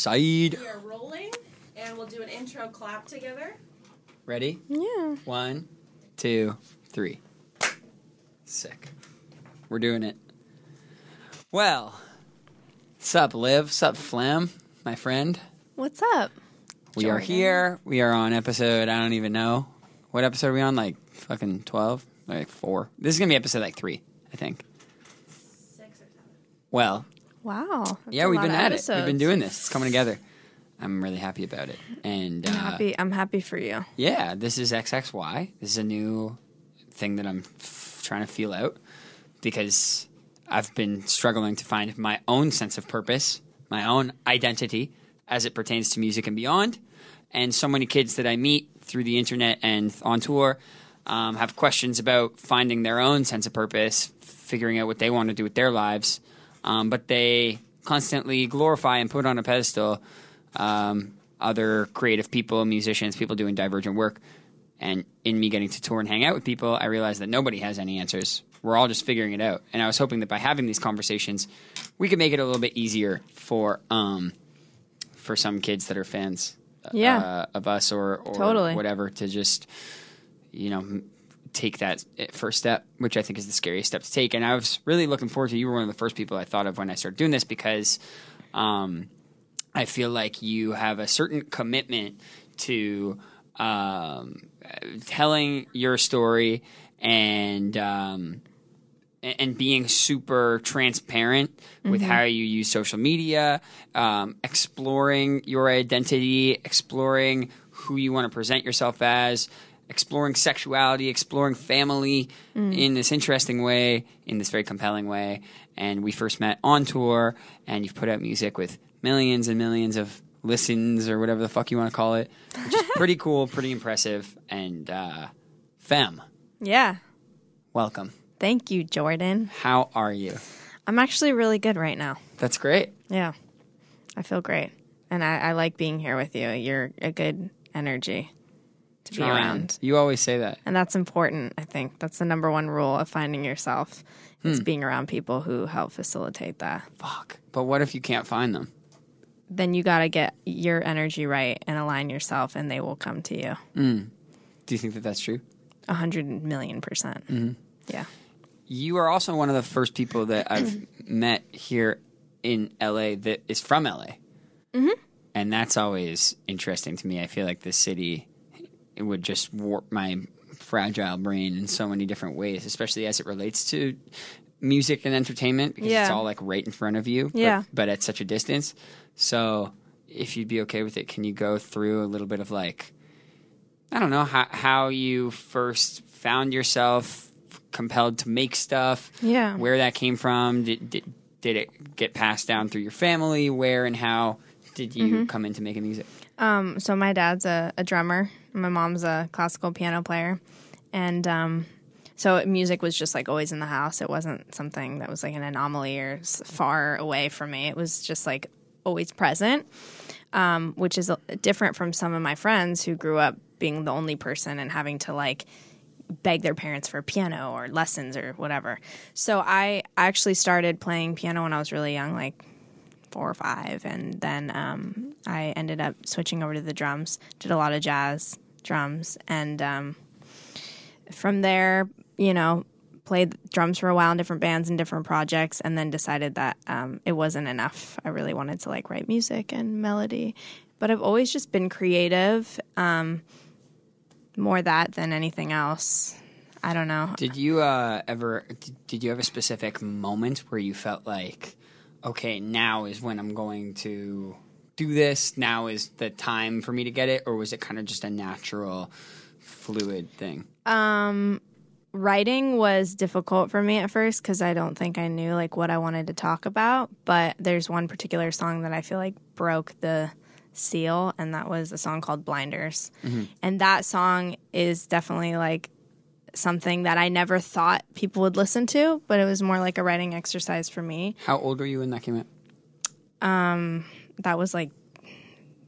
Side. We are rolling, and we'll do an intro clap together. Ready? Yeah. One, two, three. Sick. We're doing it. Well, sup, Liv? Sup, Flam, my friend? What's up? We are here. We are on episode, I don't even know. What episode are we on? Like fucking 12? Like four? This is going to be episode like three, I think. Six or seven. Well, Wow. yeah, we've been at it. We've been doing this. It's coming together. I'm really happy about it. And uh, I'm happy. I'm happy for you. yeah, this is XXY. This is a new thing that I'm f- trying to feel out because I've been struggling to find my own sense of purpose, my own identity as it pertains to music and beyond. And so many kids that I meet through the internet and on tour um, have questions about finding their own sense of purpose, figuring out what they want to do with their lives. Um, but they constantly glorify and put on a pedestal um, other creative people, musicians, people doing divergent work. And in me getting to tour and hang out with people, I realized that nobody has any answers. We're all just figuring it out. And I was hoping that by having these conversations, we could make it a little bit easier for um, for some kids that are fans Yeah. uh, of us or, or Totally. whatever to just you know take that first step, which I think is the scariest step to take. And I was really looking forward to. You were one of the first people I thought of when I started doing this because um, I feel like you have a certain commitment to um, telling your story and um, and and being super transparent with how you use social media, um, exploring your identity, exploring who you want to present yourself as, exploring sexuality, exploring family in this interesting way, in this very compelling way. And we first met on tour, and you've put out music with millions and millions of listens or whatever the fuck you want to call it, which is pretty cool, pretty impressive. And uh, Phem, Yeah. welcome. Thank you, Jordan. How are you? I'm actually really good right now. That's great. Yeah. I feel great. And I, I like being here with you. You're a good energy to be around. You always say that. And that's important, I think. That's the number one rule of finding yourself. It's hmm. being around people who help facilitate that. Fuck. But what if you can't find them? Then you got to get your energy right and align yourself, and they will come to you. Hmm. Do you think that that's true? A hundred million percent. Mm-hmm. Yeah. You are also one of the first people that I've met here in LA that is from LA. Mm-hmm. And that's always interesting to me. I feel like this city it would just warp my fragile brain in so many different ways, especially as it relates to music and entertainment because it's all like right in front of you, but- but at such a distance. So, if you'd be okay with it, can you go through a little bit of like I don't know how how you first found yourself compelled to make stuff. Yeah. Where that came from? Did did, did it get passed down through your family? Where and how did you Mm-hmm. come into making music? Um, so my dad's a, a drummer. My mom's a classical piano player, and um, so music was just like always in the house. It wasn't something that was like an anomaly or far away from me. It was just like always present, um, which is uh, different from some of my friends who grew up being the only person and having to like beg their parents for piano or lessons or whatever. So I actually started playing piano when I was really young, like four or five, and then um, I ended up switching over to the drums. Did a lot of jazz drums, and um, from there, you know, played drums for a while in different bands and different projects, and then decided that um, it wasn't enough. I really wanted to like write music and melody, but I've always just been creative. Um, more that than anything else. I don't know. Did you uh, ever did, did you have a specific moment where you felt like, okay, now is when I'm going to do this. Now is the time for me to get it, or was it kind of just a natural, fluid thing? Um, writing was difficult for me at first because I don't think I knew like what I wanted to talk about. But there's one particular song that I feel like broke the seal, and that was a song called Blinders. And that song is definitely like something that I never thought people would listen to, but it was more like a writing exercise for me. How old were you when that came out? Um, that was like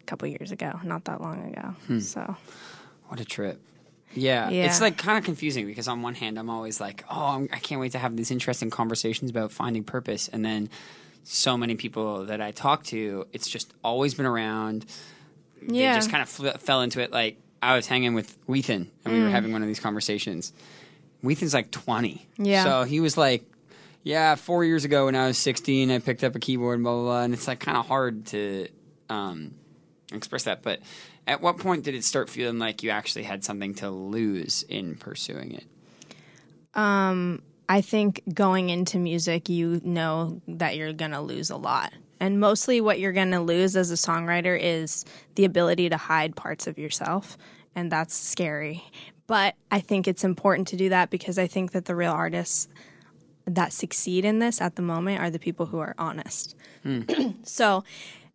a couple years ago, not that long ago. Hmm. So What a trip. Yeah, Yeah. it's like kind of confusing because on one hand, I'm always like, oh, I'm, I can't wait to have these interesting conversations about finding purpose, and then so many people that I talk to, it's just always been around. Yeah. They just kind of fl- fell into it. Like I was hanging with Weethan and we Mm. were having one of these conversations. Weethan's like 20. Yeah. So he was like, yeah, four years ago when I was 16, I picked up a keyboard and blah, blah, blah. And it's like kind of hard to um, express that. But at what point did it start feeling like you actually had something to lose in pursuing it? Um, I think going into music, you know that you're going to lose a lot. And mostly what you're going to lose as a songwriter is the ability to hide parts of yourself. And that's scary. But I think it's important to do that because I think that the real artists that succeed in this at the moment are the people who are honest. Hmm. so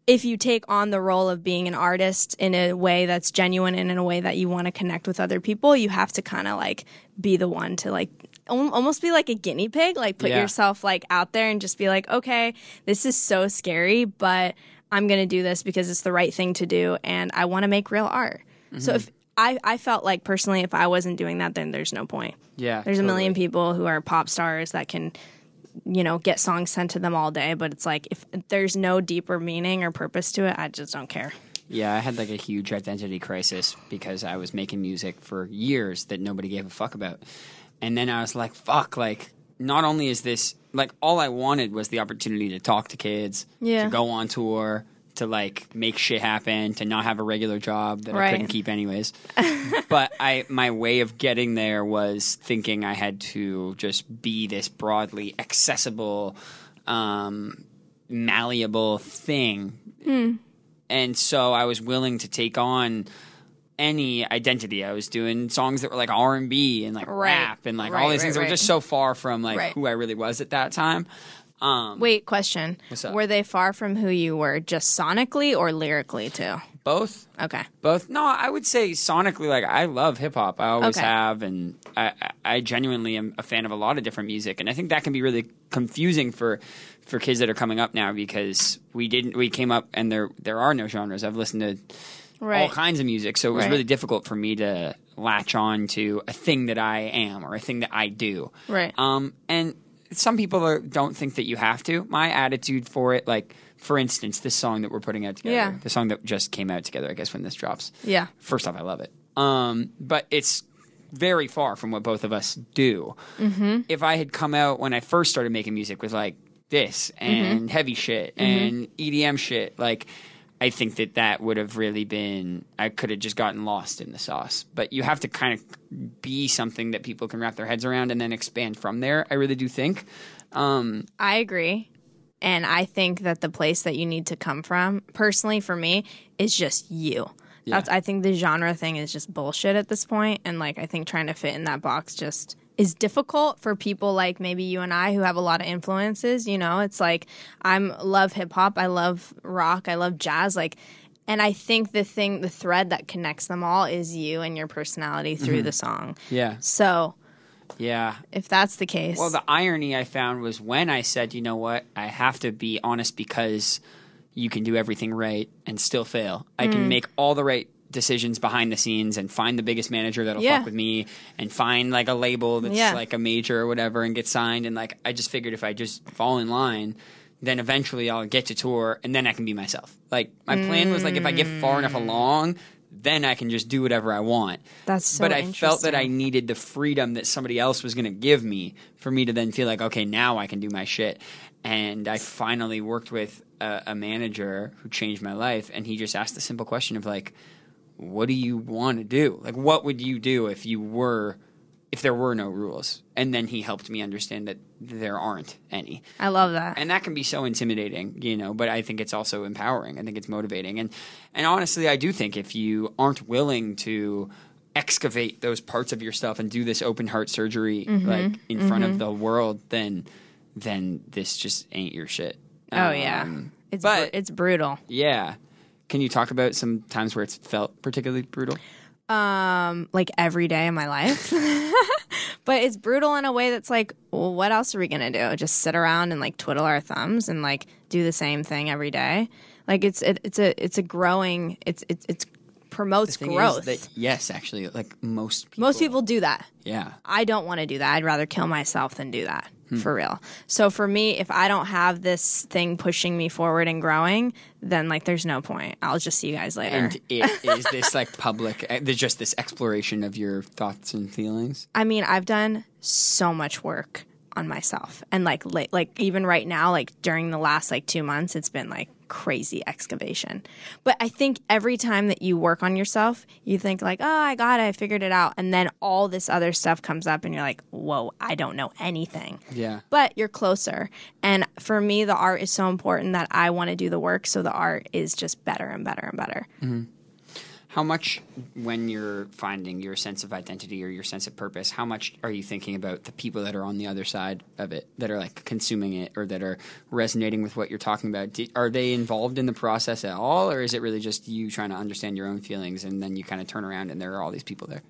if you take on the role of being an artist in a way that's genuine and in a way that you want to connect with other people, you have to kind of like be the one to like almost be like a guinea pig, like put Yeah. yourself like out there and just be like, okay, this is so scary, but I'm going to do this because it's the right thing to do and I want to make real art. So mm-hmm. if I, I felt like personally, if I wasn't doing that, then there's no point. Yeah. There's a million people who are pop stars that can, you know, get songs sent to them all day, but it's like if there's no deeper meaning or purpose to it, I just don't care. Yeah, I had like a huge identity crisis because I was making music for years that nobody gave a fuck about. And then I was like, fuck, like, not only is this, like, all I wanted was the opportunity to talk to kids, Yeah. to go on tour, to like make shit happen, to not have a regular job that I couldn't keep anyways. but I, my way of getting there was thinking I had to just be this broadly accessible, um, malleable thing and so I was willing to take on any identity. I was doing songs that were like R and B and like Right. rap and like all these things that were just so far from like Right. who I really was at that time. Um, Wait, question. Were they far from who you were just sonically or lyrically too? both, Okay. both. No, I would say sonically, like I love hip hop. I always Okay. have, and I I genuinely am a fan of a lot of different music, and I think that can be really confusing for for kids that are coming up now because we didn't we came up and there there are no genres. I've listened to all Right. kinds of music. So it was Right. really difficult for me to latch on to a thing that I am or a thing that I do. Right. Um, and some people are, don't think that you have to. My attitude for it, like for instance, this song that we're putting out together, Yeah. the song that just came out together, I guess when this drops. Yeah. First off, I love it. Um, but it's very far from what both of us do. Mm-hmm. If I had come out when I first started making music with like this and heavy shit and EDM shit, like I think that that would have really been I could have just gotten lost in the sauce. But you have to kind of be something that people can wrap their heads around and then expand from there. I really do think. Um, I agree. And I think that the place that you need to come from, personally for me, is just you. That's I think the genre thing is just bullshit at this point and like I think trying to fit in that box just is difficult for people like maybe you and I who have a lot of influences, you know. It's like I'm love hip hop, I love rock, I love jazz like and I think the thing the thread that connects them all is you and your personality through the song. yeah, So, yeah. if that's the case. Well, the irony I found was when I said, you know what, I have to be honest because you can do everything right and still fail. I Mm. can make all the right decisions behind the scenes and find the biggest manager that'll Yeah. fuck with me and find like a label that's Yeah. like a major or whatever and get signed. And like, I just figured if I just fall in line, then eventually I'll get to tour and then I can be myself. Like, my plan was like, if I get far enough mm. along, then I can just do whatever I want that's so but I felt that I needed the freedom that somebody else was going to give me for me to then feel like, okay, now I can do my shit. And I finally worked with a, a manager who changed my life, and he just asked the simple question of like, what do you want to do? Like, what would you do if you were, if there were no rules? And then he helped me understand that there aren't any I love that. and that can be so intimidating, you know. But I think it's also empowering. I think it's motivating, and and honestly, I do think if you aren't willing to excavate those parts of yourself and do this open heart surgery Mm-hmm. like in front of the world, then then this just ain't your shit. Oh yeah, Um, it's but- br- it's brutal. yeah. Can you talk about some times where it's felt particularly brutal? Um, like every day of my life, but it's brutal in a way that's like, well, what else are we gonna do? Just sit around and like twiddle our thumbs and like do the same thing every day? Like it's it, it's a it's a growing it's it's it's promotes growth. that- yes, actually, like most people. Most people do that. Yeah. I don't want to do that. I'd rather kill myself than do that. For real. So for me, if I don't have this thing pushing me forward and growing, then like there's no point. I'll just see you guys later. And it is this like public, uh, there's just this exploration of your thoughts and feelings. I mean, I've done so much work on myself, and like like, like even right now, like during the last like two months, it's been like crazy excavation. But I think every time that you work on yourself, you think like, oh, I got it, I figured it out, and then all this other stuff comes up, and you're like, whoa, I don't know anything. Yeah. But you're closer, and for me, the art is so important that I want to do the work, so the art is just better and better and better. Mm-hmm. How much, when you're finding your sense of identity or your sense of purpose, how much are you thinking about the people that are on the other side of it, that are like consuming it or that are resonating with what you're talking about? Do, are they involved in the process at all, or is it really just you trying to understand your own feelings and then you kind of turn around and there are all these people there?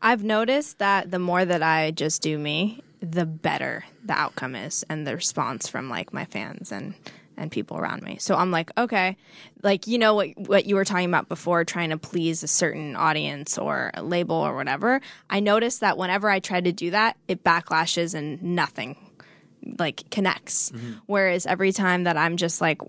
I've noticed that the more that I just do me, the better the outcome is and the response from like my fans and and people around me. So I'm like, okay, like you know what what you were talking about before trying to please a certain audience or a label or whatever. I noticed that whenever I try to do that, it backlashes and nothing like connects. Mm-hmm. Whereas every time that I'm just like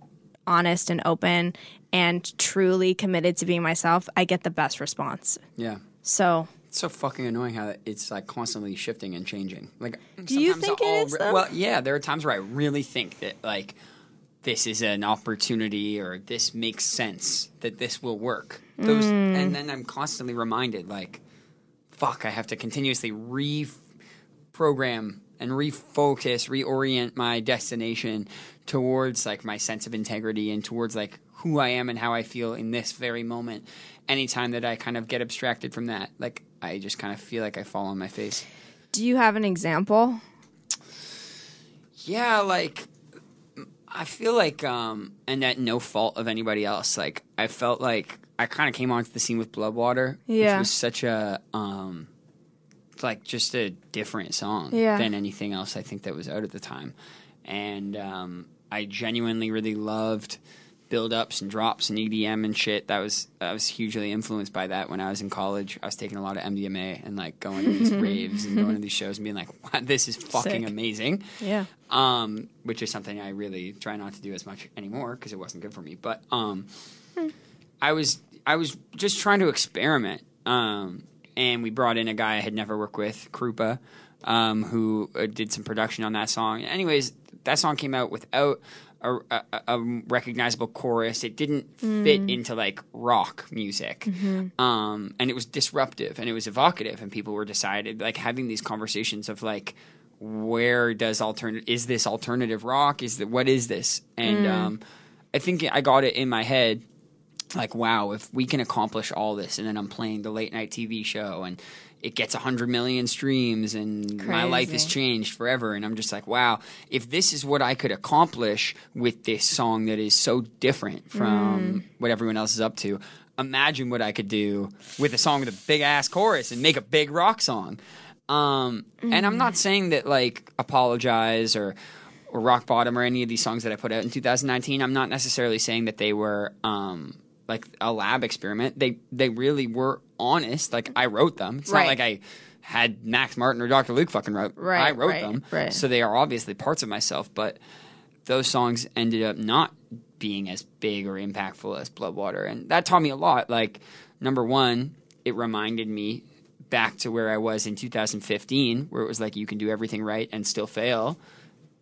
honest and open and truly committed to being myself, I get the best response. Yeah. So It's so fucking annoying how it's like constantly shifting and changing. Like, Do you think it I'll is, though? well, yeah, there are times where I really think that like this is an opportunity or this makes sense that this will work. Those, Mm. and then I'm constantly reminded, like, fuck, I have to continuously reprogram and refocus, reorient my destination towards like my sense of integrity and towards like who I am and how I feel in this very moment. Anytime that I kind of get abstracted from that, like I just kind of feel like I fall on my face. Do you have an example? Yeah, like I feel like um and at no fault of anybody else, like I felt like I kind of came onto the scene with Bloodwater, Yeah. which was such a um like just a different song Yeah. than anything else I think that was out at the time. And um I genuinely really loved build ups and drops and EDM and shit. That was I was hugely influenced by that when I was in college. I was taking a lot of MDMA and like going to these raves and going to these shows and being like, wow, this is fucking Sick. amazing Yeah. um, which is something I really try not to do as much anymore because it wasn't good for me. But um, I was I was just trying to experiment, um, and we brought in a guy I had never worked with, Krupa, um, who uh, did some production on that song. Anyways, that song came out without. A, a, a recognizable chorus. It didn't fit into like rock music, um, and it was disruptive and it was evocative. And people were decided like having these conversations of like, where does alternative is this alternative rock? Is that what is this? And um i think i got it in my head like wow if we can accomplish all this and then i'm playing the late night tv show and it gets 100 million streams and my life has changed forever and i'm just like wow if this is what i could accomplish with this song that is so different from what everyone else is up to imagine what i could do with a song with a big ass chorus and make a big rock song um, and I'm not saying that like apologize or or rock bottom or any of these songs that I put out in 2019. I'm not necessarily saying that they were um, like a lab experiment. They they really were honest. Like I wrote them. It's Right. not like I had Max Martin or Dr. Luke fucking wrote. Right, I wrote right, them. right. So they are obviously parts of myself, but those songs ended up not being as big or impactful as Bloodwater. And that taught me a lot. Like, number one, it reminded me back to where I was in 2015, where it was like you can do everything right and still fail.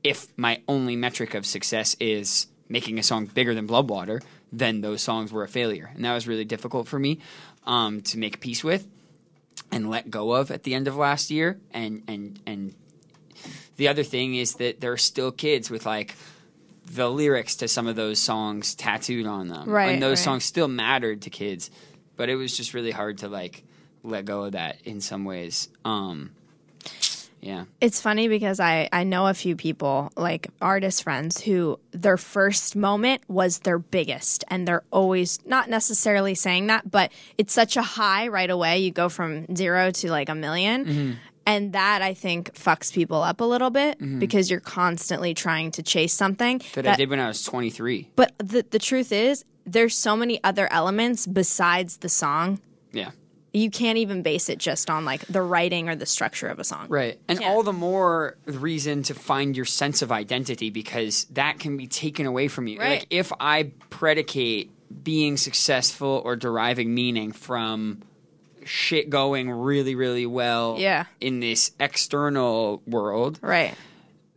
If my only metric of success is making a song bigger than Bloodwater, then those songs were a failure. And that was really difficult for me um, to make peace with and let go of at the end of last year. And, and, and the other thing is that there are still kids with like the lyrics to some of those songs tattooed on them. Right, And those right. songs still mattered to kids. But it was just really hard to like let go of that in some ways. Um yeah. It's funny because I, I know a few people, like artist friends, who their first moment was their biggest. And they're always not necessarily saying that, but it's such a high right away. You go from zero to like a 1000000 mm-hmm. And that I think fucks people up a little bit mm-hmm. because you're constantly trying to chase something. That, I did when I was 23. But the, the truth is, there's so many other elements besides the song Yeah. You can't even base it just on like the writing or the structure of a song. Right. And Yeah. all the more reason to find your sense of identity because that can be taken away from you. Right. Like if I predicate being successful or deriving meaning from shit going really, really well Yeah. in this external world, Right.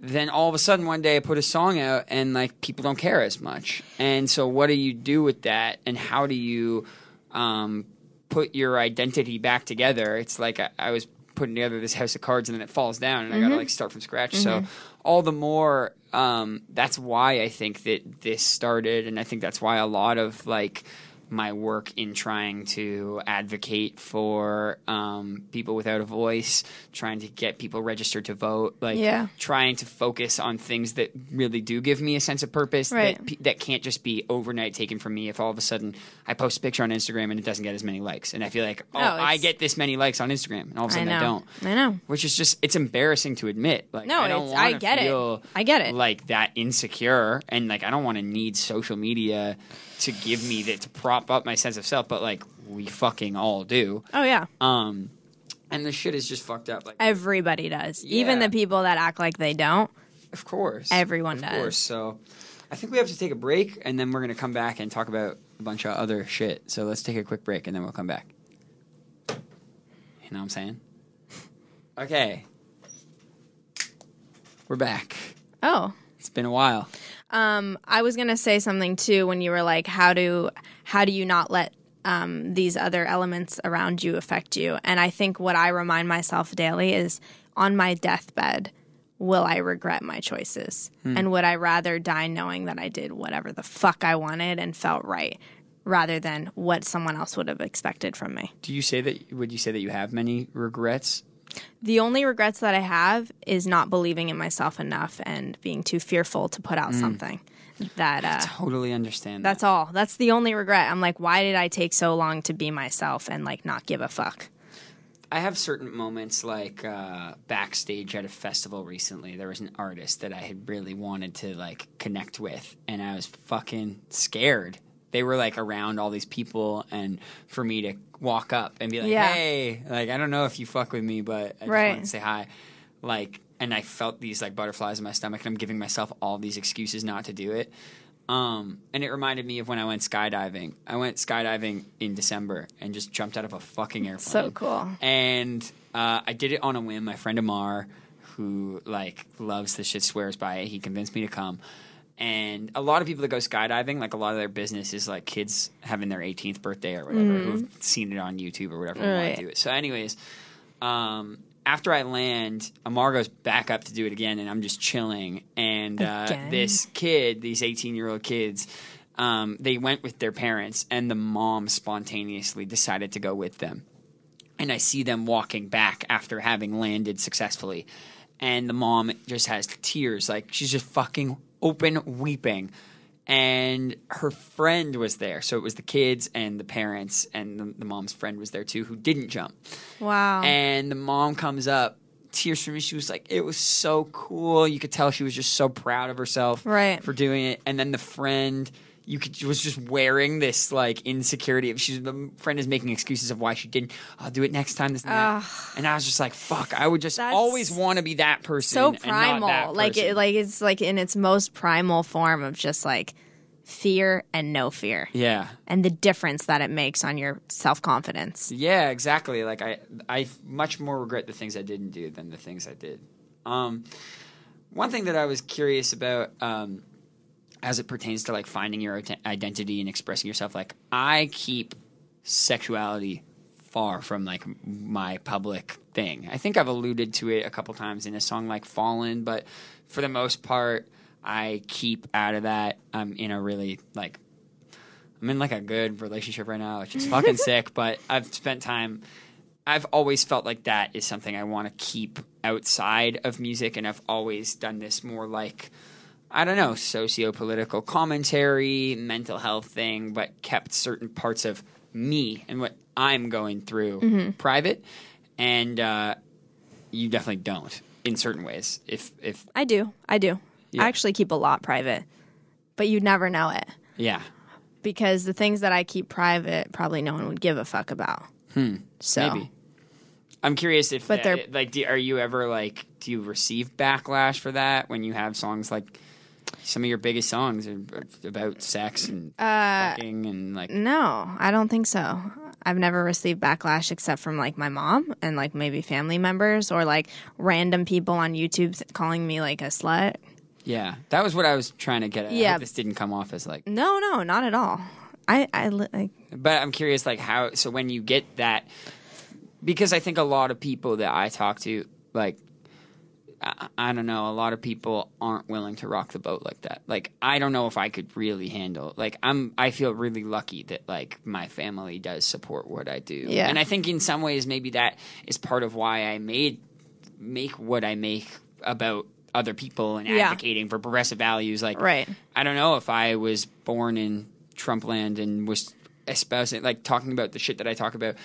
then all of a sudden one day I put a song out and like people don't care as much. And so what do you do with that and how do you um, put your identity back together? It's like I, I was putting together this house of cards and then it falls down and I got to like start from scratch. So all the more um, that's why I think that this started and I think that's why a lot of like my work in trying to advocate for um, people without a voice, trying to get people registered to vote, like Yeah. trying to focus on things that really do give me a sense of purpose Right. that, that can't just be overnight taken from me if all of a sudden I post a picture on Instagram and it doesn't get as many likes and I feel like oh, No, I get this many likes on Instagram and all of a sudden I, know. don't I know. which is just it's embarrassing to admit like No, I don't I get it. I get it. like that insecure and like I don't want to need social media to give me that to prop up my sense of self but like we fucking all do Oh yeah. um and the shit is just fucked up like Everybody does. Even the people that act like they don't. Of course. Everyone of does. course. So I think we have to take a break and then we're to come back and talk about a bunch of other shit. So let's take a quick break and then we'll come back. You know what I'm saying? Okay. We're back. Oh. It's been a while. Um, I was gonna say something too when you were like, how do how do you not let um, these other elements around you affect you? And I think what I remind myself daily is on my deathbed, will I regret my choices? And would I rather die knowing that I did whatever the fuck I wanted and felt right, rather than what someone else would have expected from me? Do you say that would you say that you have many regrets? The only regrets that I have is not believing in myself enough and being too fearful to put out something that uh, Totally understand. That's all. That's the only regret. I'm like, why did I take so long to be myself and like not give a fuck? I have certain moments like uh, backstage at a festival recently. There was an artist that I had really wanted to like connect with, and I was fucking scared. They were like around all these people, and for me to walk up and be like, Yeah. "Hey, like I don't know if you fuck with me, but I just Right. wanted to say hi." Like, and I felt these like butterflies in my stomach, and I'm giving myself all these excuses not to do it. Um, and it reminded me of when I went skydiving. I went skydiving in December and just jumped out of a fucking airplane So cool. and uh, I did it on a whim. My friend Amar, who like loves the shit, swears by it. He convinced me to come. And a lot of people that go skydiving, like a lot of their business is like kids having their 18th birthday or whatever, who've seen it on YouTube or whatever, and want to do it. So, anyways, um, after I land, Amar goes back up to do it again, and I'm just chilling. And uh, this kid, these 18 year old kids, um, they went with their parents, and the mom spontaneously decided to go with them and I see them walking back after having landed successfully. And the mom just has tears, like she's just fucking open weeping. And her friend was there. So it was the kids and the parents, and the, the mom's friend was there too, who didn't jump. Wow. And the mom comes up, tears for me. She was like, it was so cool. You could tell she was just so proud of herself Right. for doing it. And then the friend, you could was just wearing this like insecurity. of She's the friend is making excuses of why she didn't. I'll do it next time. This and that. And I was just like, fuck. I would just That's always want to be that person. so primal. that Like it like it's like in its most primal form of just like fear and no fear. yeah. And the difference that it makes on your self confidence. Yeah, exactly. Like I, I much more regret the things I didn't do than the things I did. Um, one thing that I was curious about, um, as it pertains to like finding your identity and expressing yourself, like I keep sexuality far from like my public thing. I think I've alluded to it a couple times in a song like "Fallen," but for the most part, I keep out of that. I'm in a really like I'm in like a good relationship right now, which is fucking sick. But I've spent time. I've always felt like that is something I want to keep outside of music, and I've always done this more like I don't know socio-political commentary, mental health thing, but kept certain parts of me and what I'm going through private. And uh, you definitely don't in certain ways. If if I do. I do. Yeah. I actually keep a lot private. But you'd never know it. yeah, Because the things that I keep private probably no one would give a fuck about. Hmm. So Maybe. I'm curious if, But uh, they're- like, do, are you ever like, do you receive backlash for that when you have songs like some of your biggest songs are about sex and Uh, fucking and like, No, I don't think so. I've never received backlash except from like my mom and like maybe family members or like random people on YouTube calling me like a slut. yeah, that was what I was trying to get at. Yeah. hope this didn't come off as like, No, no, not at all. I, I like, but I'm curious, like, how, so when you get that, because I think a lot of people that I talk to, like, I, I don't know. A lot of people aren't willing to rock the boat like that. Like, I don't know if I could really handle. Like, I'm. I feel really lucky that like my family does support what I do. Yeah. And I think in some ways maybe that is part of why I made make what I make about other people and Yeah. advocating for progressive values. Like, right. I don't know if I was born in Trumpland and was espousing, like talking about the shit that I talk about,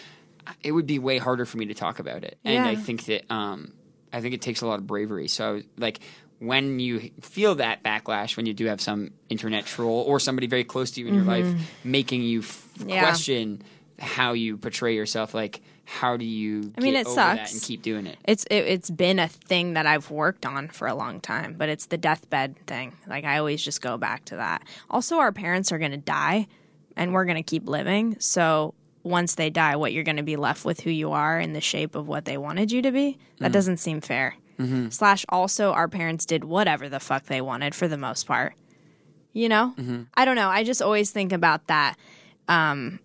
it would be way harder for me to talk about it. And Yeah. I think that, um, I think it takes a lot of bravery. So, like, when you feel that backlash, when you do have some internet troll or somebody very close to you in your life making you f- Mm-hmm. Yeah. question how you portray yourself, like, how do you I mean, it sucks. and keep doing it? It's it, it's been a thing that I've worked on for a long time, but it's the deathbed thing. Like I always just go back to that. Also, our parents are going to die, and we're going to keep living. So once they die, what you're going to be left with who you are in the shape of what they wanted you to be. That mm. doesn't seem fair. Mm-hmm. Slash, also, our parents did whatever the fuck they wanted for the most part. You know, mm-hmm. I don't know. I just always think about that. Um,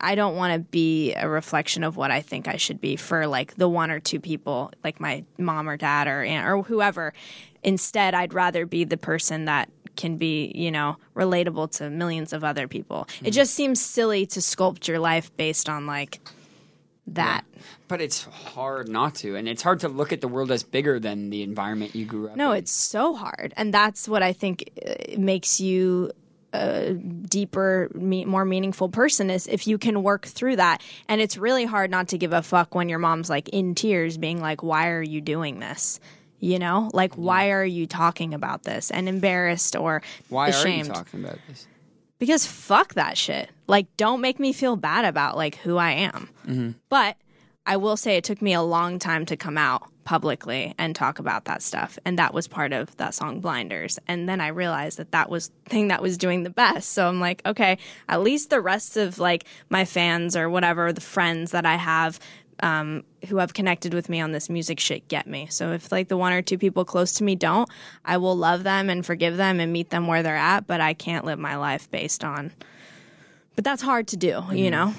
I don't want to be a reflection of what I think I should be for like the one or two people, like my mom or dad or aunt or whoever. Instead, I'd rather be the person that can be, you know, relatable to millions of other people. It just seems silly to sculpt your life based on like that. But it's hard not to. And it's hard to look at the world as bigger than the environment you grew up No, in. No, it's so hard. And that's what I think uh, makes you a deeper, me- more meaningful person is if you can work through that. And it's really hard not to give a fuck when your mom's like in tears, being like, why are you doing this? You know, like, why are you talking about this? And embarrassed or Why ashamed. are you talking about this? because fuck that shit. Like, don't make me feel bad about like who I am. Mm-hmm. But I will say it took me a long time to come out publicly and talk about that stuff, and that was part of that song "Blinders." And then I realized that that was the thing that was doing the best. So I'm like, okay, at least the rest of like my fans or whatever the friends that I have. Um, who have connected with me on this music shit get me. So if like the one or two people close to me don't, I will love them and forgive them and meet them where they're at, but I can't live my life based on but that's hard to do, you know?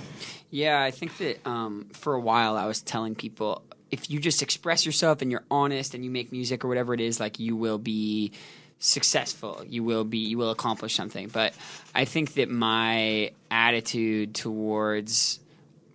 Yeah, I think that um, for a while I was telling people if you just express yourself and you're honest and you make music or whatever it is, like you will be successful. You will be you will accomplish something. But I think that my attitude towards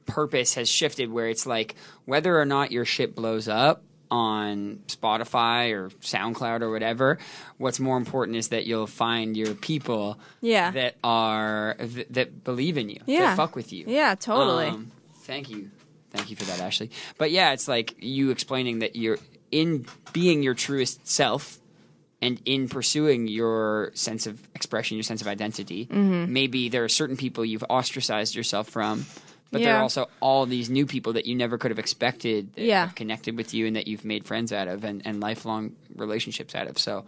purpose has shifted where it's like whether or not your shit blows up on Spotify or SoundCloud or whatever, what's more important is that you'll find your people Yeah. that are th- that believe in you, Yeah. that fuck with you. Yeah, totally. Um, thank you. Thank you for that, Ashley. But yeah, it's like you explaining that you're in being your truest self and in pursuing your sense of expression, your sense of identity. Mm-hmm. Maybe there are certain people you've ostracized yourself from, but there are also all these new people that you never could have expected that Yeah. have connected with you and that you've made friends out of and, and lifelong relationships out of. So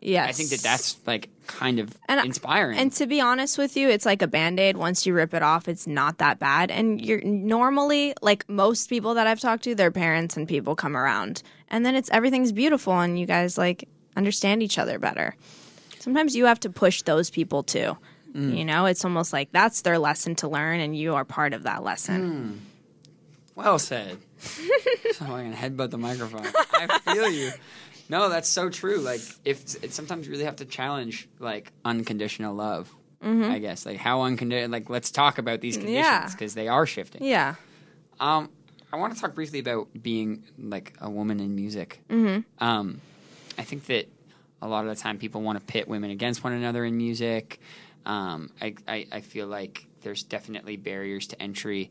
yes. I think that that's like kind of And inspiring. And to be honest with you, it's like a band aid. Once you rip it off, it's not that bad. And you're normally, like most people that I've talked to, their parents and people come around. And then it's everything's beautiful and you guys like understand each other better. Sometimes you have to push those people too. Mm. You know, it's almost like that's their lesson to learn and you are part of that lesson. Well said. so I'm gonna headbutt the microphone. I feel you. No, that's so true. Like, if it's sometimes you really have to challenge like unconditional love. I guess like how unconditional. Like, let's talk about these conditions Mm-hmm. Yeah. because they are shifting. Yeah. Um, I want to talk briefly about being like a woman in music. Mm-hmm. Um, I think that a lot of the time people want to pit women against one another in music. Um, I, I, I feel like there's definitely barriers to entry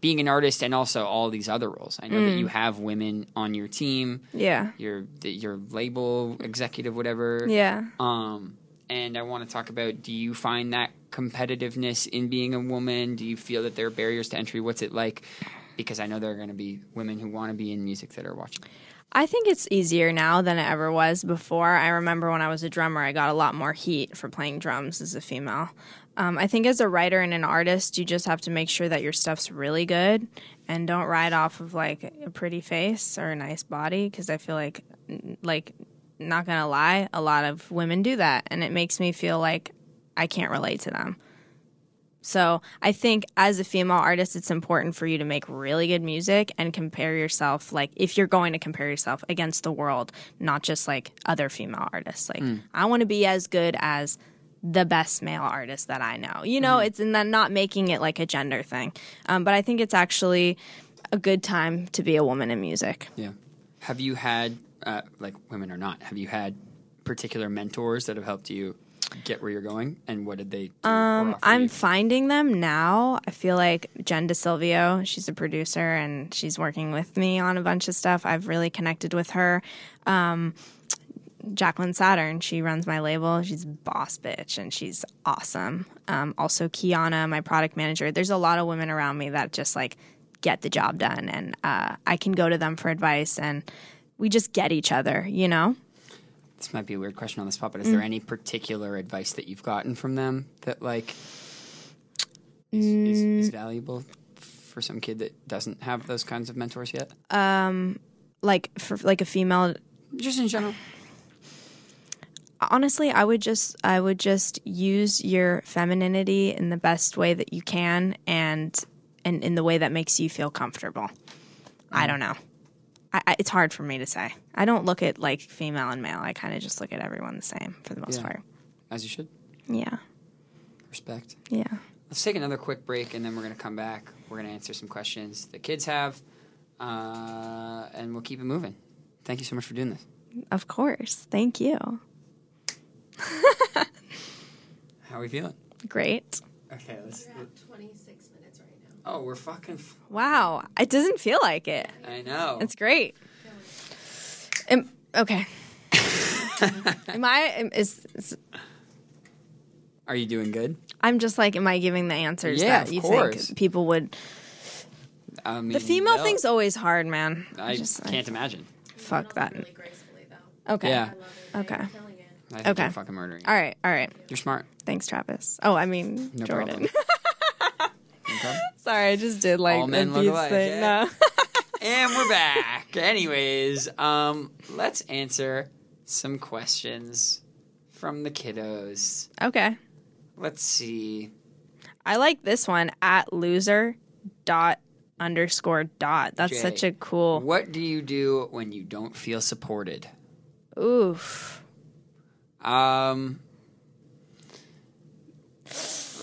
being an artist and also all these other roles. I know Mm. that you have women on your team, Yeah. your your label executive, whatever. Yeah. Um, and I want to talk about: Do you find that competitiveness in being a woman? Do you feel that there are barriers to entry? What's it like? Because I know there are going to be women who want to be in music that are watching. I think it's easier now than it ever was before. I remember when I was a drummer, I got a lot more heat for playing drums as a female. Um, I think as a writer and an artist, you just have to make sure that your stuff's really good and don't ride off of like a pretty face or a nice body because I feel like, like, not gonna lie, a lot of women do that, and it makes me feel like I can't relate to them. So I think as a female artist, it's important for you to make really good music and compare yourself, like if you're going to compare yourself against the world, not just like other female artists. Like I want to be as good as the best male artist that I know. You know, it's in that not making it like a gender thing. Um, but I think it's actually a good time to be a woman in music. Yeah. Have you had, uh, like women or not, have you had particular mentors that have helped you get where you're going? And what did they do? Um, I'm finding them now. I feel like Jenn Decilveo, she's a producer and she's working with me on a bunch of stuff. I've really connected with her. Um, Jacqueline Saturn, she runs my label. She's boss bitch and she's awesome. Um, also, Kiana, my product manager. There's a lot of women around me that just like get the job done, and uh, I can go to them for advice, and we just get each other, you know? This might be a weird question on the spot, but is there mm. any particular advice that you've gotten from them that like is, is, mm. is valuable for some kid that doesn't have those kinds of mentors yet? Um, Like for like a female? Just in general. honestly i would just i would just use your femininity in the best way that you can and and in the way that makes you feel comfortable. I mm. don't know I, I, it's hard for me to say i don't look at like female and male i kind of just look at everyone the same for the most Yeah. part As you should. yeah Respect. yeah Let's take another quick break and then we're going to come back. We're going to answer some questions the kids have, uh, and we'll keep it moving. Thank you so much for doing this. of course thank you How are we feeling? great Okay, let's. We're at 26 minutes right now. Oh, we're fucking. F- wow it doesn't feel like it I know. it's great Am- okay am i am- is, is Are you doing good? I'm just like, am I giving the answers Yeah, that you course. think people would? I mean, The female no. thing's always hard, man. I just can't imagine. fuck that. Really though. Okay. Yeah. I. Okay. You're killing it. I think Okay. you're fucking murdering. All right. All right. You're smart. Thanks, Travis. Oh, I mean No Jordan. Sorry, I just did like All men the look alike, thing. yeah? No. and we're back. Anyways, um, let's answer some questions from the kiddos. okay. Let's see. I like this one at loser dot underscore dot. That's Jay, such a cool. What do you do when you don't feel supported? Oof. Um,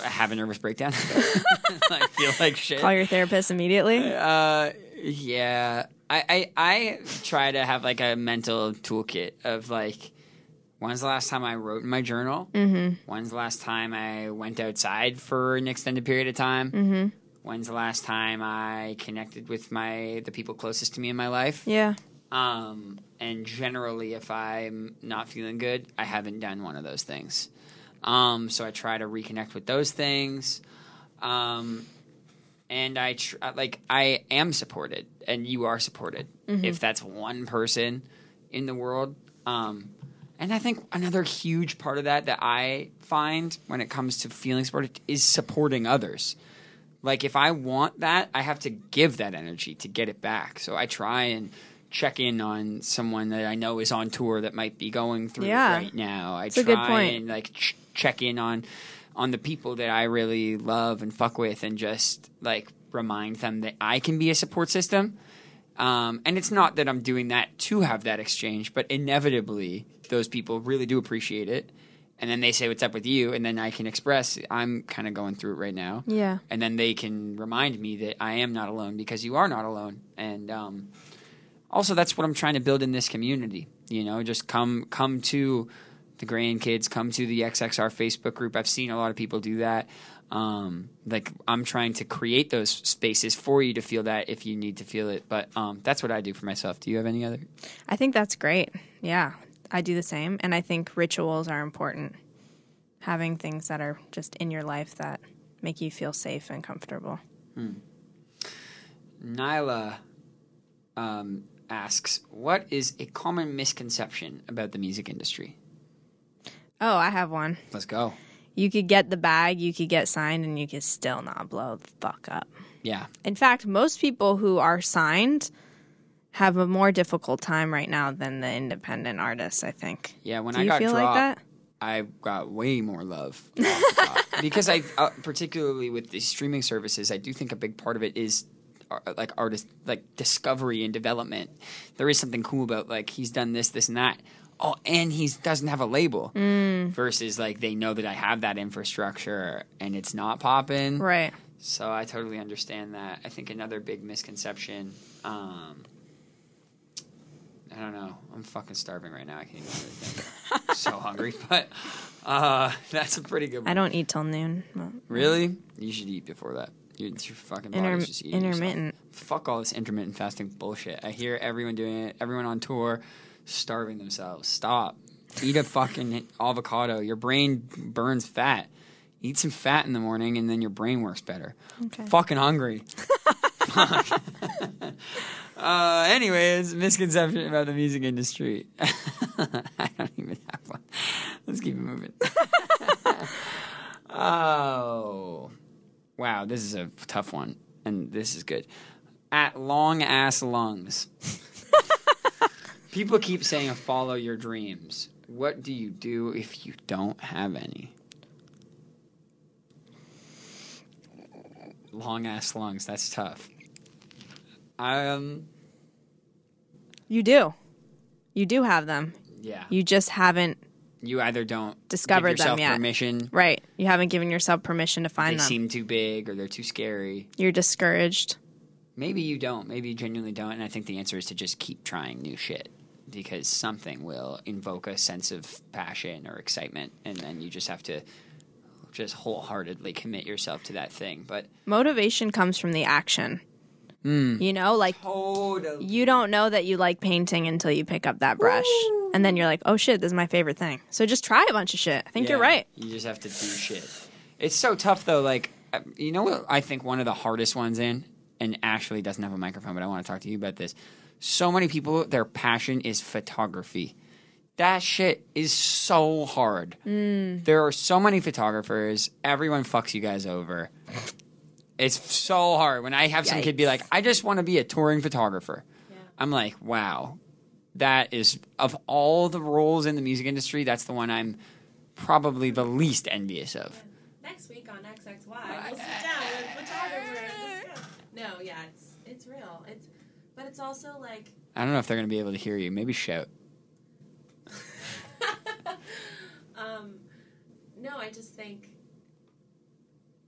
have a nervous breakdown. I feel like shit. Call your therapist immediately. Uh, yeah. I, I I try to have like a mental toolkit of like, when's the last time I wrote in my journal? Mm-hmm. When's the last time I went outside for an extended period of time? Mm-hmm. When's the last time I connected with my the people closest to me in my life? Yeah. Um, and generally, if I'm not feeling good, I haven't done one of those things. Um, so I try to reconnect with those things. Um, and I tr- like I am supported, and you are supported. If that's one person in the world, um, and I think another huge part of that that I find when it comes to feeling supported is supporting others. Like if I want that, I have to give that energy to get it back. So I try and check in on someone that I know is on tour that might be going through Yeah. right now. I a try good point. and like ch- check in on on the people that I really love and fuck with, and just like remind them that I can be a support system. Um, and it's not that I'm doing that to have that exchange, but inevitably those people really do appreciate it. And then they say, "What's up with you?" And then I can express, "I'm kind of going through it right now." Yeah. and then they can remind me that I am not alone because you are not alone. And um, also, that's what I'm trying to build in this community. You know, just come come to the grandkids, come to the XXR Facebook group. I've seen a lot of people do that. Um, like I'm trying to create those spaces for you to feel that if you need to feel it. But um, that's what I do for myself. Do you have any other? I think that's great. Yeah. I do the same. And I think rituals are important. having things that are just in your life that make you feel safe and comfortable. Nyla um, asks, "What is a common misconception about the music industry?" Oh, I have one. Let's go. You could get the bag, you could get signed, and you could still not blow the fuck up. Yeah, In fact, most people who are signed have a more difficult time right now than the independent artists, I think. yeah. When Do I got feel dropped, like that? I got way more love off the top. because I, uh, particularly with the streaming services, I do think a big part of it is uh, like artist like discovery and development. There is something cool about like he's done this, this, and that. Oh, and he doesn't have a label. Mm. Versus like they know that I have that infrastructure and it's not popping. Right. So I totally understand that. I think another big misconception. Um, I don't know. I'm fucking starving right now. I can't even think. so hungry, but uh, that's a pretty good one. I don't eat till noon. Well, Really? You should eat before that. Your, your fucking body's just eating yourself. intermittent. Fuck all this intermittent fasting bullshit. I hear everyone doing it. Everyone on tour starving themselves. Stop. Eat a fucking avocado. Your brain burns fat. Eat some fat in the morning, and then your brain works better. Okay. Fucking hungry. Fuck. uh, anyways, misconception about the music industry. I don't even have one. Let's keep it moving. oh, wow, this is a tough one, and this is good. At long ass lungs. People keep saying follow your dreams. What do you do if you don't have any? Long ass lungs. That's tough. Um. You do. You do have them. Yeah. You just haven't, You either don't Discovered them yet. permission. right. You haven't given yourself permission to They find them. They seem too big, or they're too scary. You're discouraged. Maybe you don't. Maybe you genuinely don't. And I think the answer is to just keep trying new shit because something will invoke a sense of passion or excitement, and then you just have to just wholeheartedly commit yourself to that thing. But Motivation comes from the action. You know, like totally. you don't know that you like painting until you pick up that brush. And then you're like, oh shit, this is my favorite thing. So just try a bunch of shit. I think you're right. You just have to do shit. It's so tough though. Like, uh, you know what? I think one of the hardest ones in, and Ashley doesn't have a microphone, but I want to talk to you about this. So many people, their passion is photography. That shit is so hard. Mm. There are so many photographers. Everyone fucks you guys over. It's so hard. When I have some kid be like, "I just want to be a touring photographer," Yeah. I'm like, "Wow, that is of all the roles in the music industry, that's the one I'm probably the least envious of." Next week on XXY, we'll sit down with photographers. No, yeah, it's it's real. It's but it's also like I don't know if they're going to be able to hear you. Maybe shout. um no, I just think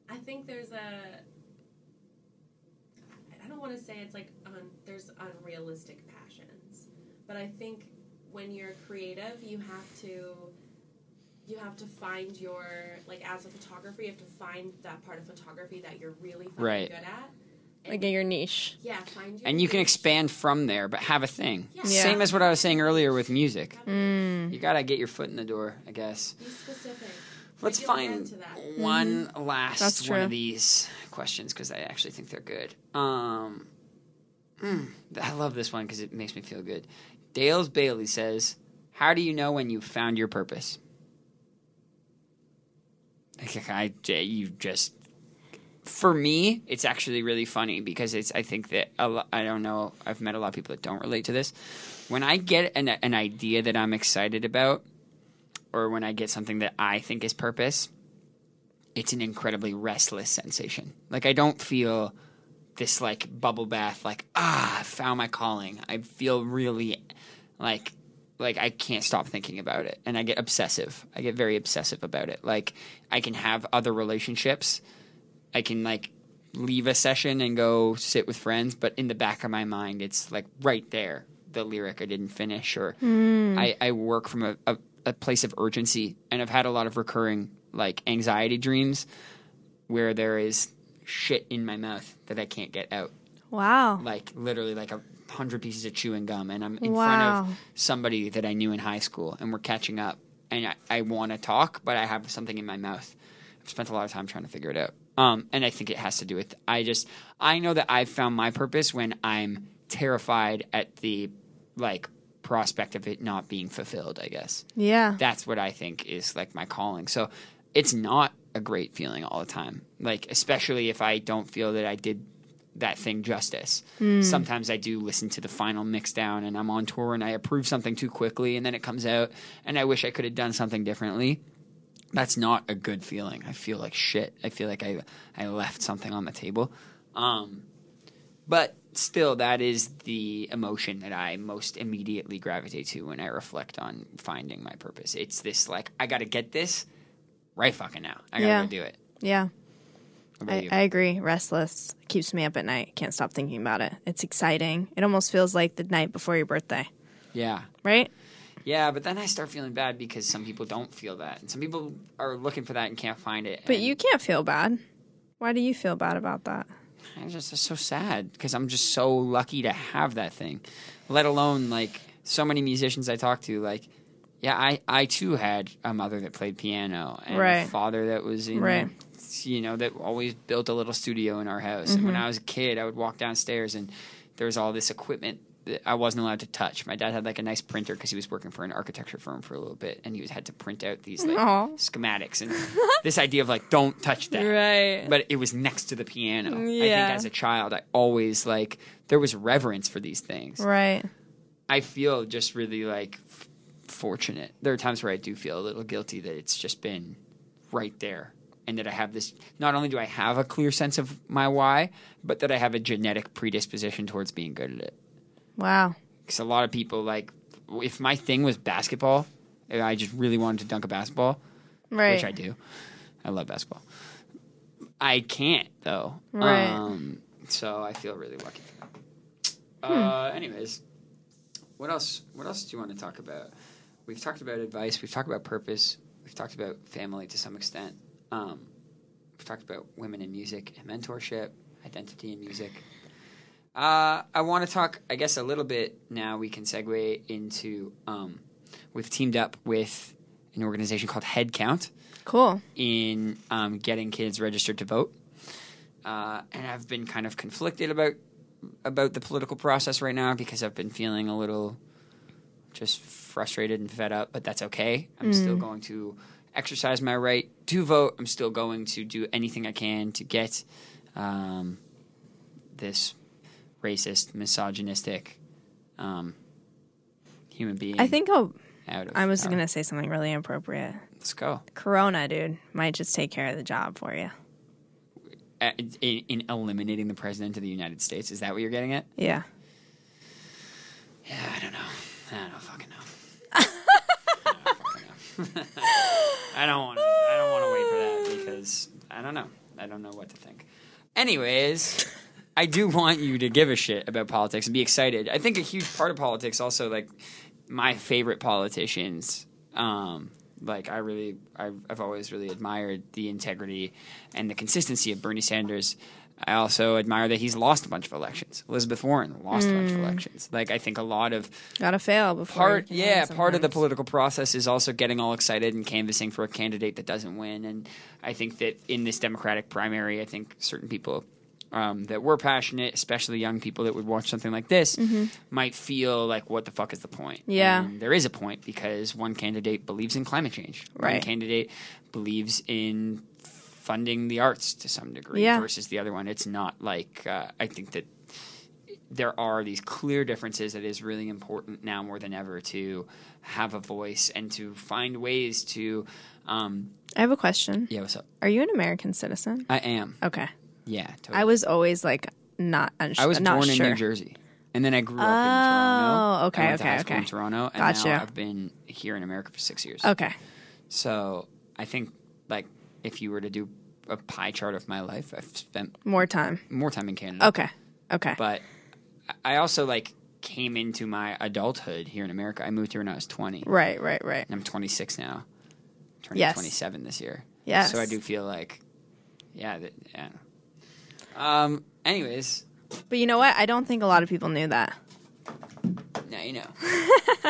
I think there's a I don't want to say it's like un, there's unrealistic passions, but I think when you're creative, you have to you have to find your like as a photographer, you have to find that part of photography that you're really fucking Right. good at. Like your niche. Yeah, find your And you can expand from there, but have a thing. Yeah. Yeah. Same as what I was saying earlier with music. Mm. You got to get your foot in the door, I guess. Be specific. Let's find get to that. one last That's one true. of these questions because I actually think they're good. Um, mm, I love this one because it makes me feel good. Dales Bailey says, "How do you know when you've found your purpose?" Like, I, you just, for me, it's actually really funny because it's. I think that I don't know. I've met a lot of people that don't relate to this. When I get an an idea that I'm excited about, or when I get something that I think is purpose, it's an incredibly restless sensation. Like I don't feel this like bubble bath like ah, I found my calling. I feel really like like I can't stop thinking about it and I get obsessive. I get very obsessive about it. Like I can have other relationships. I can like leave a session and go sit with friends, but in the back of my mind it's like right there the lyric I didn't finish or hmm. I, I work from a, a, a place of urgency and I've had a lot of recurring like anxiety dreams where there is shit in my mouth that I can't get out. Wow. Like literally like a hundred pieces of chewing gum and I'm in Wow. front of somebody that I knew in high school and we're catching up and I, I want to talk, but I have something in my mouth. I've spent a lot of time trying to figure it out. Um, and I think it has to do with I just I know that I've found my purpose when I'm terrified at the like prospect of it not being fulfilled. I guess Yeah. that's what I think is like my calling. So it's not a great feeling all the time. Like especially if I don't feel that I did that thing justice. Sometimes I do listen to the final mix down and I'm on tour and I approve something too quickly and then it comes out and I wish I could have done something differently. That's not a good feeling. I feel like shit. I feel like I I left something on the table. Um but still that is the emotion that I most immediately gravitate to when I reflect on finding my purpose. It's this like I got to get this right fucking now. I got to Yeah. go do it. Yeah. I. I agree. Restless keeps me up at night. Can't stop thinking about it. It's exciting. It almost feels like the night before your birthday, yeah. right? Yeah, but then I start feeling bad because some people don't feel that. And some people are looking for that and can't find it. But and you can't feel bad. Why do you feel bad about that? I'm just it's so sad because I'm just so lucky to have that thing. Let alone like so many musicians I talk to, like yeah, I I too had a mother that played piano and a father that was in Right. you know that always built a little studio in our house. And Mm-hmm. when I was a kid, I would walk downstairs and there was all this equipment I wasn't allowed to touch. My dad had like a nice printer because he was working for an architecture firm for a little bit, and he was had to print out these like Aw. schematics and this idea of like don't touch that Right. but it was next to the piano. I think as a child, I always like there was reverence for these things. Right. I feel just really like f- fortunate. There are times where I do feel a little guilty that it's just been right there, and that I have this. Not only do I have a clear sense of my why, but that I have a genetic predisposition towards being good at it. Wow. Because a lot of people like, if my thing was basketball, and I just really wanted to dunk a basketball, Right. which I do. I love basketball. I can't though. Right. Um, so I feel really lucky that. Uh, anyways, what else? What else do you want to talk about? We've talked about advice. We've talked about purpose. We've talked about family to some extent. Um, we've talked about women in music and mentorship, identity in music. Uh, I want to talk, I guess, a little bit now. We can segue into. Um, we've teamed up with an organization called Headcount Cool. in um, getting kids registered to vote, uh, and I've been kind of conflicted about about the political process right now because I've been feeling a little just frustrated and fed up. But that's okay. I'm still going to exercise my right to vote. I'm still going to do anything I can to get um, this racist, misogynistic um, human being. I think I'll, out of I was going to say something really inappropriate. let's go. Corona, dude, might just take care of the job for you. In, in eliminating the president of the United States. Is that what you're getting at? Yeah. Yeah, I don't know. I don't fucking know. I don't fucking know. I don't want. I don't want to wait for that because I don't know. I don't know what to think. Anyways, I do want you to give a shit about politics and be excited. I think a huge part of politics also like my favorite politicians. Um, like I really, I've, I've always really admired the integrity and the consistency of Bernie Sanders. I also admire that he's lost a bunch of elections. Elizabeth Warren lost a bunch of elections. Like I think a lot of Gotta fail before. part yeah part of the political process is also getting all excited and canvassing for a candidate that doesn't win and i think that in this democratic primary i think certain people um, that were passionate especially young people that would watch something like this might feel like what the fuck is the point Mm-hmm. Yeah. and there is a point because one candidate believes in climate change one Right. candidate believes in funding the arts to some degree Yeah. versus the other one it's not like uh, i think that there are these clear differences that is really important now more than ever to have a voice and to find ways to um I have a question. yeah what's up Are you an American citizen? i am Okay. Yeah totally. I was always like not unsure. i was not born sure. in new jersey and then i grew up in Oh, toronto okay, I went to okay, high school in toronto and Gotcha. now i've been here in america for six years Okay. so i think like if you were to do a pie chart of my life i've spent More time. more time in canada Okay. Okay. but i also like came into my adulthood here in america i moved here when i was 20 right. Right. Right. I'm 26 now. Turning Yes. 27 this year. Yes. So I do feel like, yeah, that, yeah. Um. Anyways, But you know what? I don't think a lot of people knew that. now you know.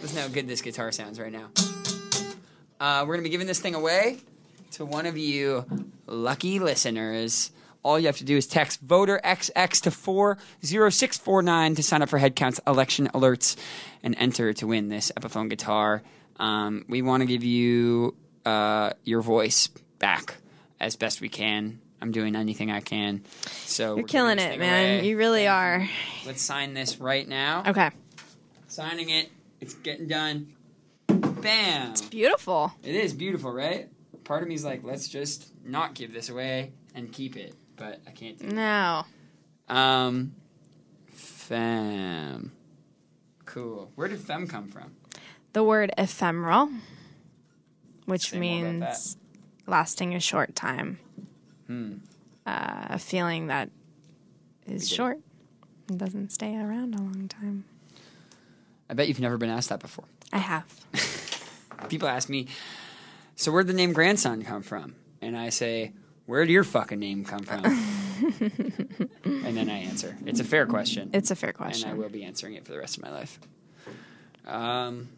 Listen how good this guitar sounds right now. Uh, we're gonna be giving this thing away to one of you lucky listeners. All you have to do is text voter XX to 40649 to sign up for Headcounts election alerts and enter to win this Epiphone guitar. Um, we want to give you uh, your voice back as best we can. I'm doing anything I can. So You're killing it, man. You really are. Let's sign this right now. Okay. Signing it. It's getting done. Bam. It's beautiful. It is beautiful, right? Part of me is like, let's just not give this away and keep it, but I can't do No. that. Um, Phem. Cool. Where did Phem come from? The word ephemeral, which Say means lasting a short time. Hmm. Uh, a feeling that is short and doesn't stay around a long time. I bet you've never been asked that before. I have. People ask me, so where'd the name grandson come from? And I say, where'd your fucking name come from? and then I answer. It's a fair question. It's a fair question. and. I will be answering it for the rest of my life. Um,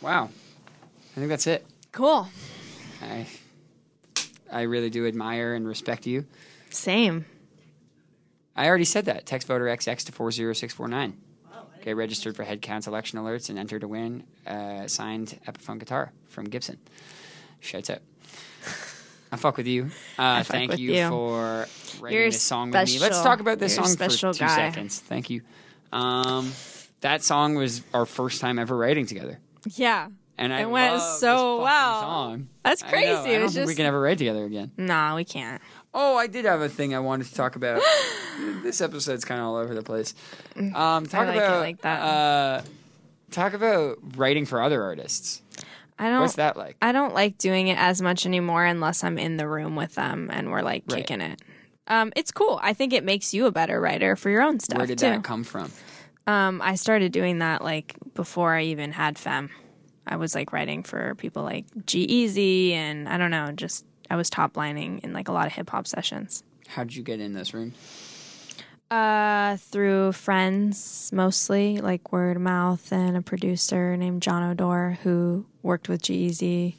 wow, I think that's it. Cool. I I really do admire and respect you. Same. I already said that. Text voter XX to four zero six four nine. Wow, I registered for headcounts election alerts and enter to win a signed Epiphone guitar from Gibson. Shouts out. I fuck with you. Uh, thank with you, you. for writing You're this song with me. Let's talk about this You're song special for two guy. seconds. Thank you. Um, that song was our first time ever writing together. Yeah. And I It went so well. Song. That's I know. crazy. I don't think we can ever write together again. Nah, we can't. Oh, I did have a thing I wanted to talk about. this episode's kind of all over the place. Um, talk like about like that. Uh, talk about writing for other artists. I don't. What's that like? I don't like doing it as much anymore unless I'm in the room with them and we're like Right. kicking it. Um, it's cool. I think it makes you a better writer for your own stuff Where did too. that come from? Um, I started doing that like before I even had Phem. I was like writing for people like G-Eazy and I don't know, just I was top lining in like a lot of hip hop sessions. How did you get in this room? Uh, through friends mostly, like word of mouth, and a producer named John Odor who worked with G-Eazy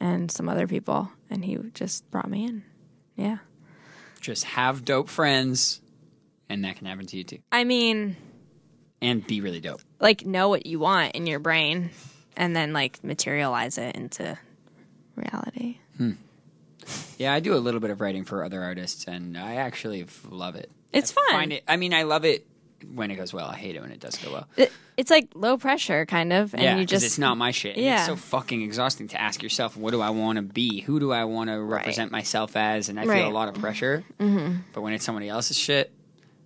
and some other people, and he just brought me in. Yeah, Just have dope friends, and that can happen to you too. I mean, And be really dope. like know what you want in your brain, and then like materialize it into reality. Yeah, I do a little bit of writing for other artists, and I actually love it. It's I fun. Find it. I mean, I love it when it goes well. I hate it when it doesn't go well. It, it's like low pressure, kind of, and yeah, you just it's not my shit. And Yeah. it's so fucking exhausting to ask yourself, what do I want to be? Who do I want to represent myself as? And I feel a lot of pressure. Mm-hmm. But when it's somebody else's shit,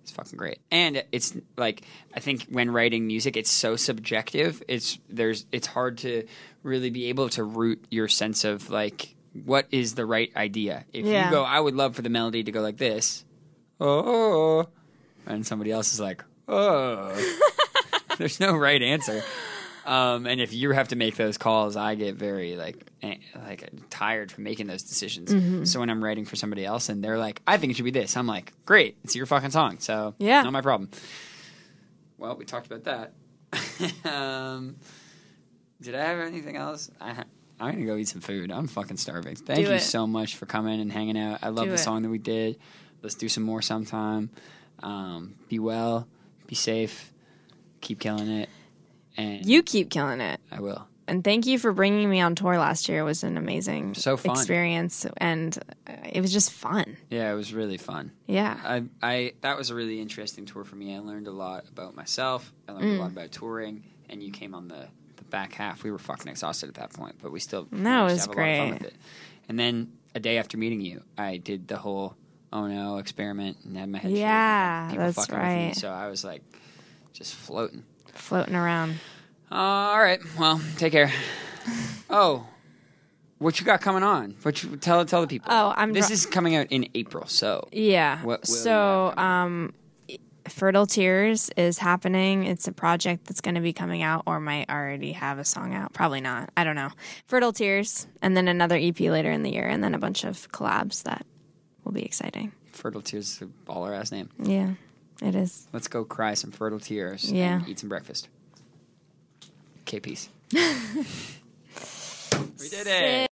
it's fucking great. And it's like I think when writing music, it's so subjective. It's there's it's hard to really be able to root your sense of like what is the right idea. If Yeah. you go, I would love for the melody to go like this, oh, and somebody else is like, oh. There's no right answer. Um, and if you have to make those calls, I get very like like tired from making those decisions. Mm-hmm. So when I'm writing for somebody else and they're like, "I think it should be this," I'm like, "Great, it's your fucking song." So Yeah. not my problem. Well, we talked about that. um, did I have anything else? I ha- I'm gonna go eat some food. I'm fucking starving. Thank Do you it. so much for coming and hanging out. I love Do the it. song that we did. Let's do some more sometime. Um, be well, be safe, keep killing it, and you keep killing it. I will. And thank you for bringing me on tour last year. It was an amazing So fun. experience, and it was just fun. Yeah, it was really fun. Yeah, I, I that was a really interesting tour for me. I learned a lot about myself. I learned Mm. a lot about touring, and you came on the, the back half. We were fucking exhausted at that point, but we still That was have a lot of fun great. with it. And then a day after meeting you, I did the whole oh no experiment and had my head shaved Yeah, that's fucking with me. right. So I was like just floating. floating around. All right, well, take care. oh. What you got coming on? What you tell tell the people? Oh, I'm This dro- is coming out in April, so Yeah. What so, um, Fertile Tears is happening. It's a project that's going to be coming out, or might already have a song out. Probably not. I don't know. Fertile Tears, and then another EP later in the year, and then a bunch of collabs that will be exciting. Fertile Tears is a baller ass name. Yeah, it is. Let's go cry some fertile tears Yeah. and eat some breakfast. Okay, peace. We did it.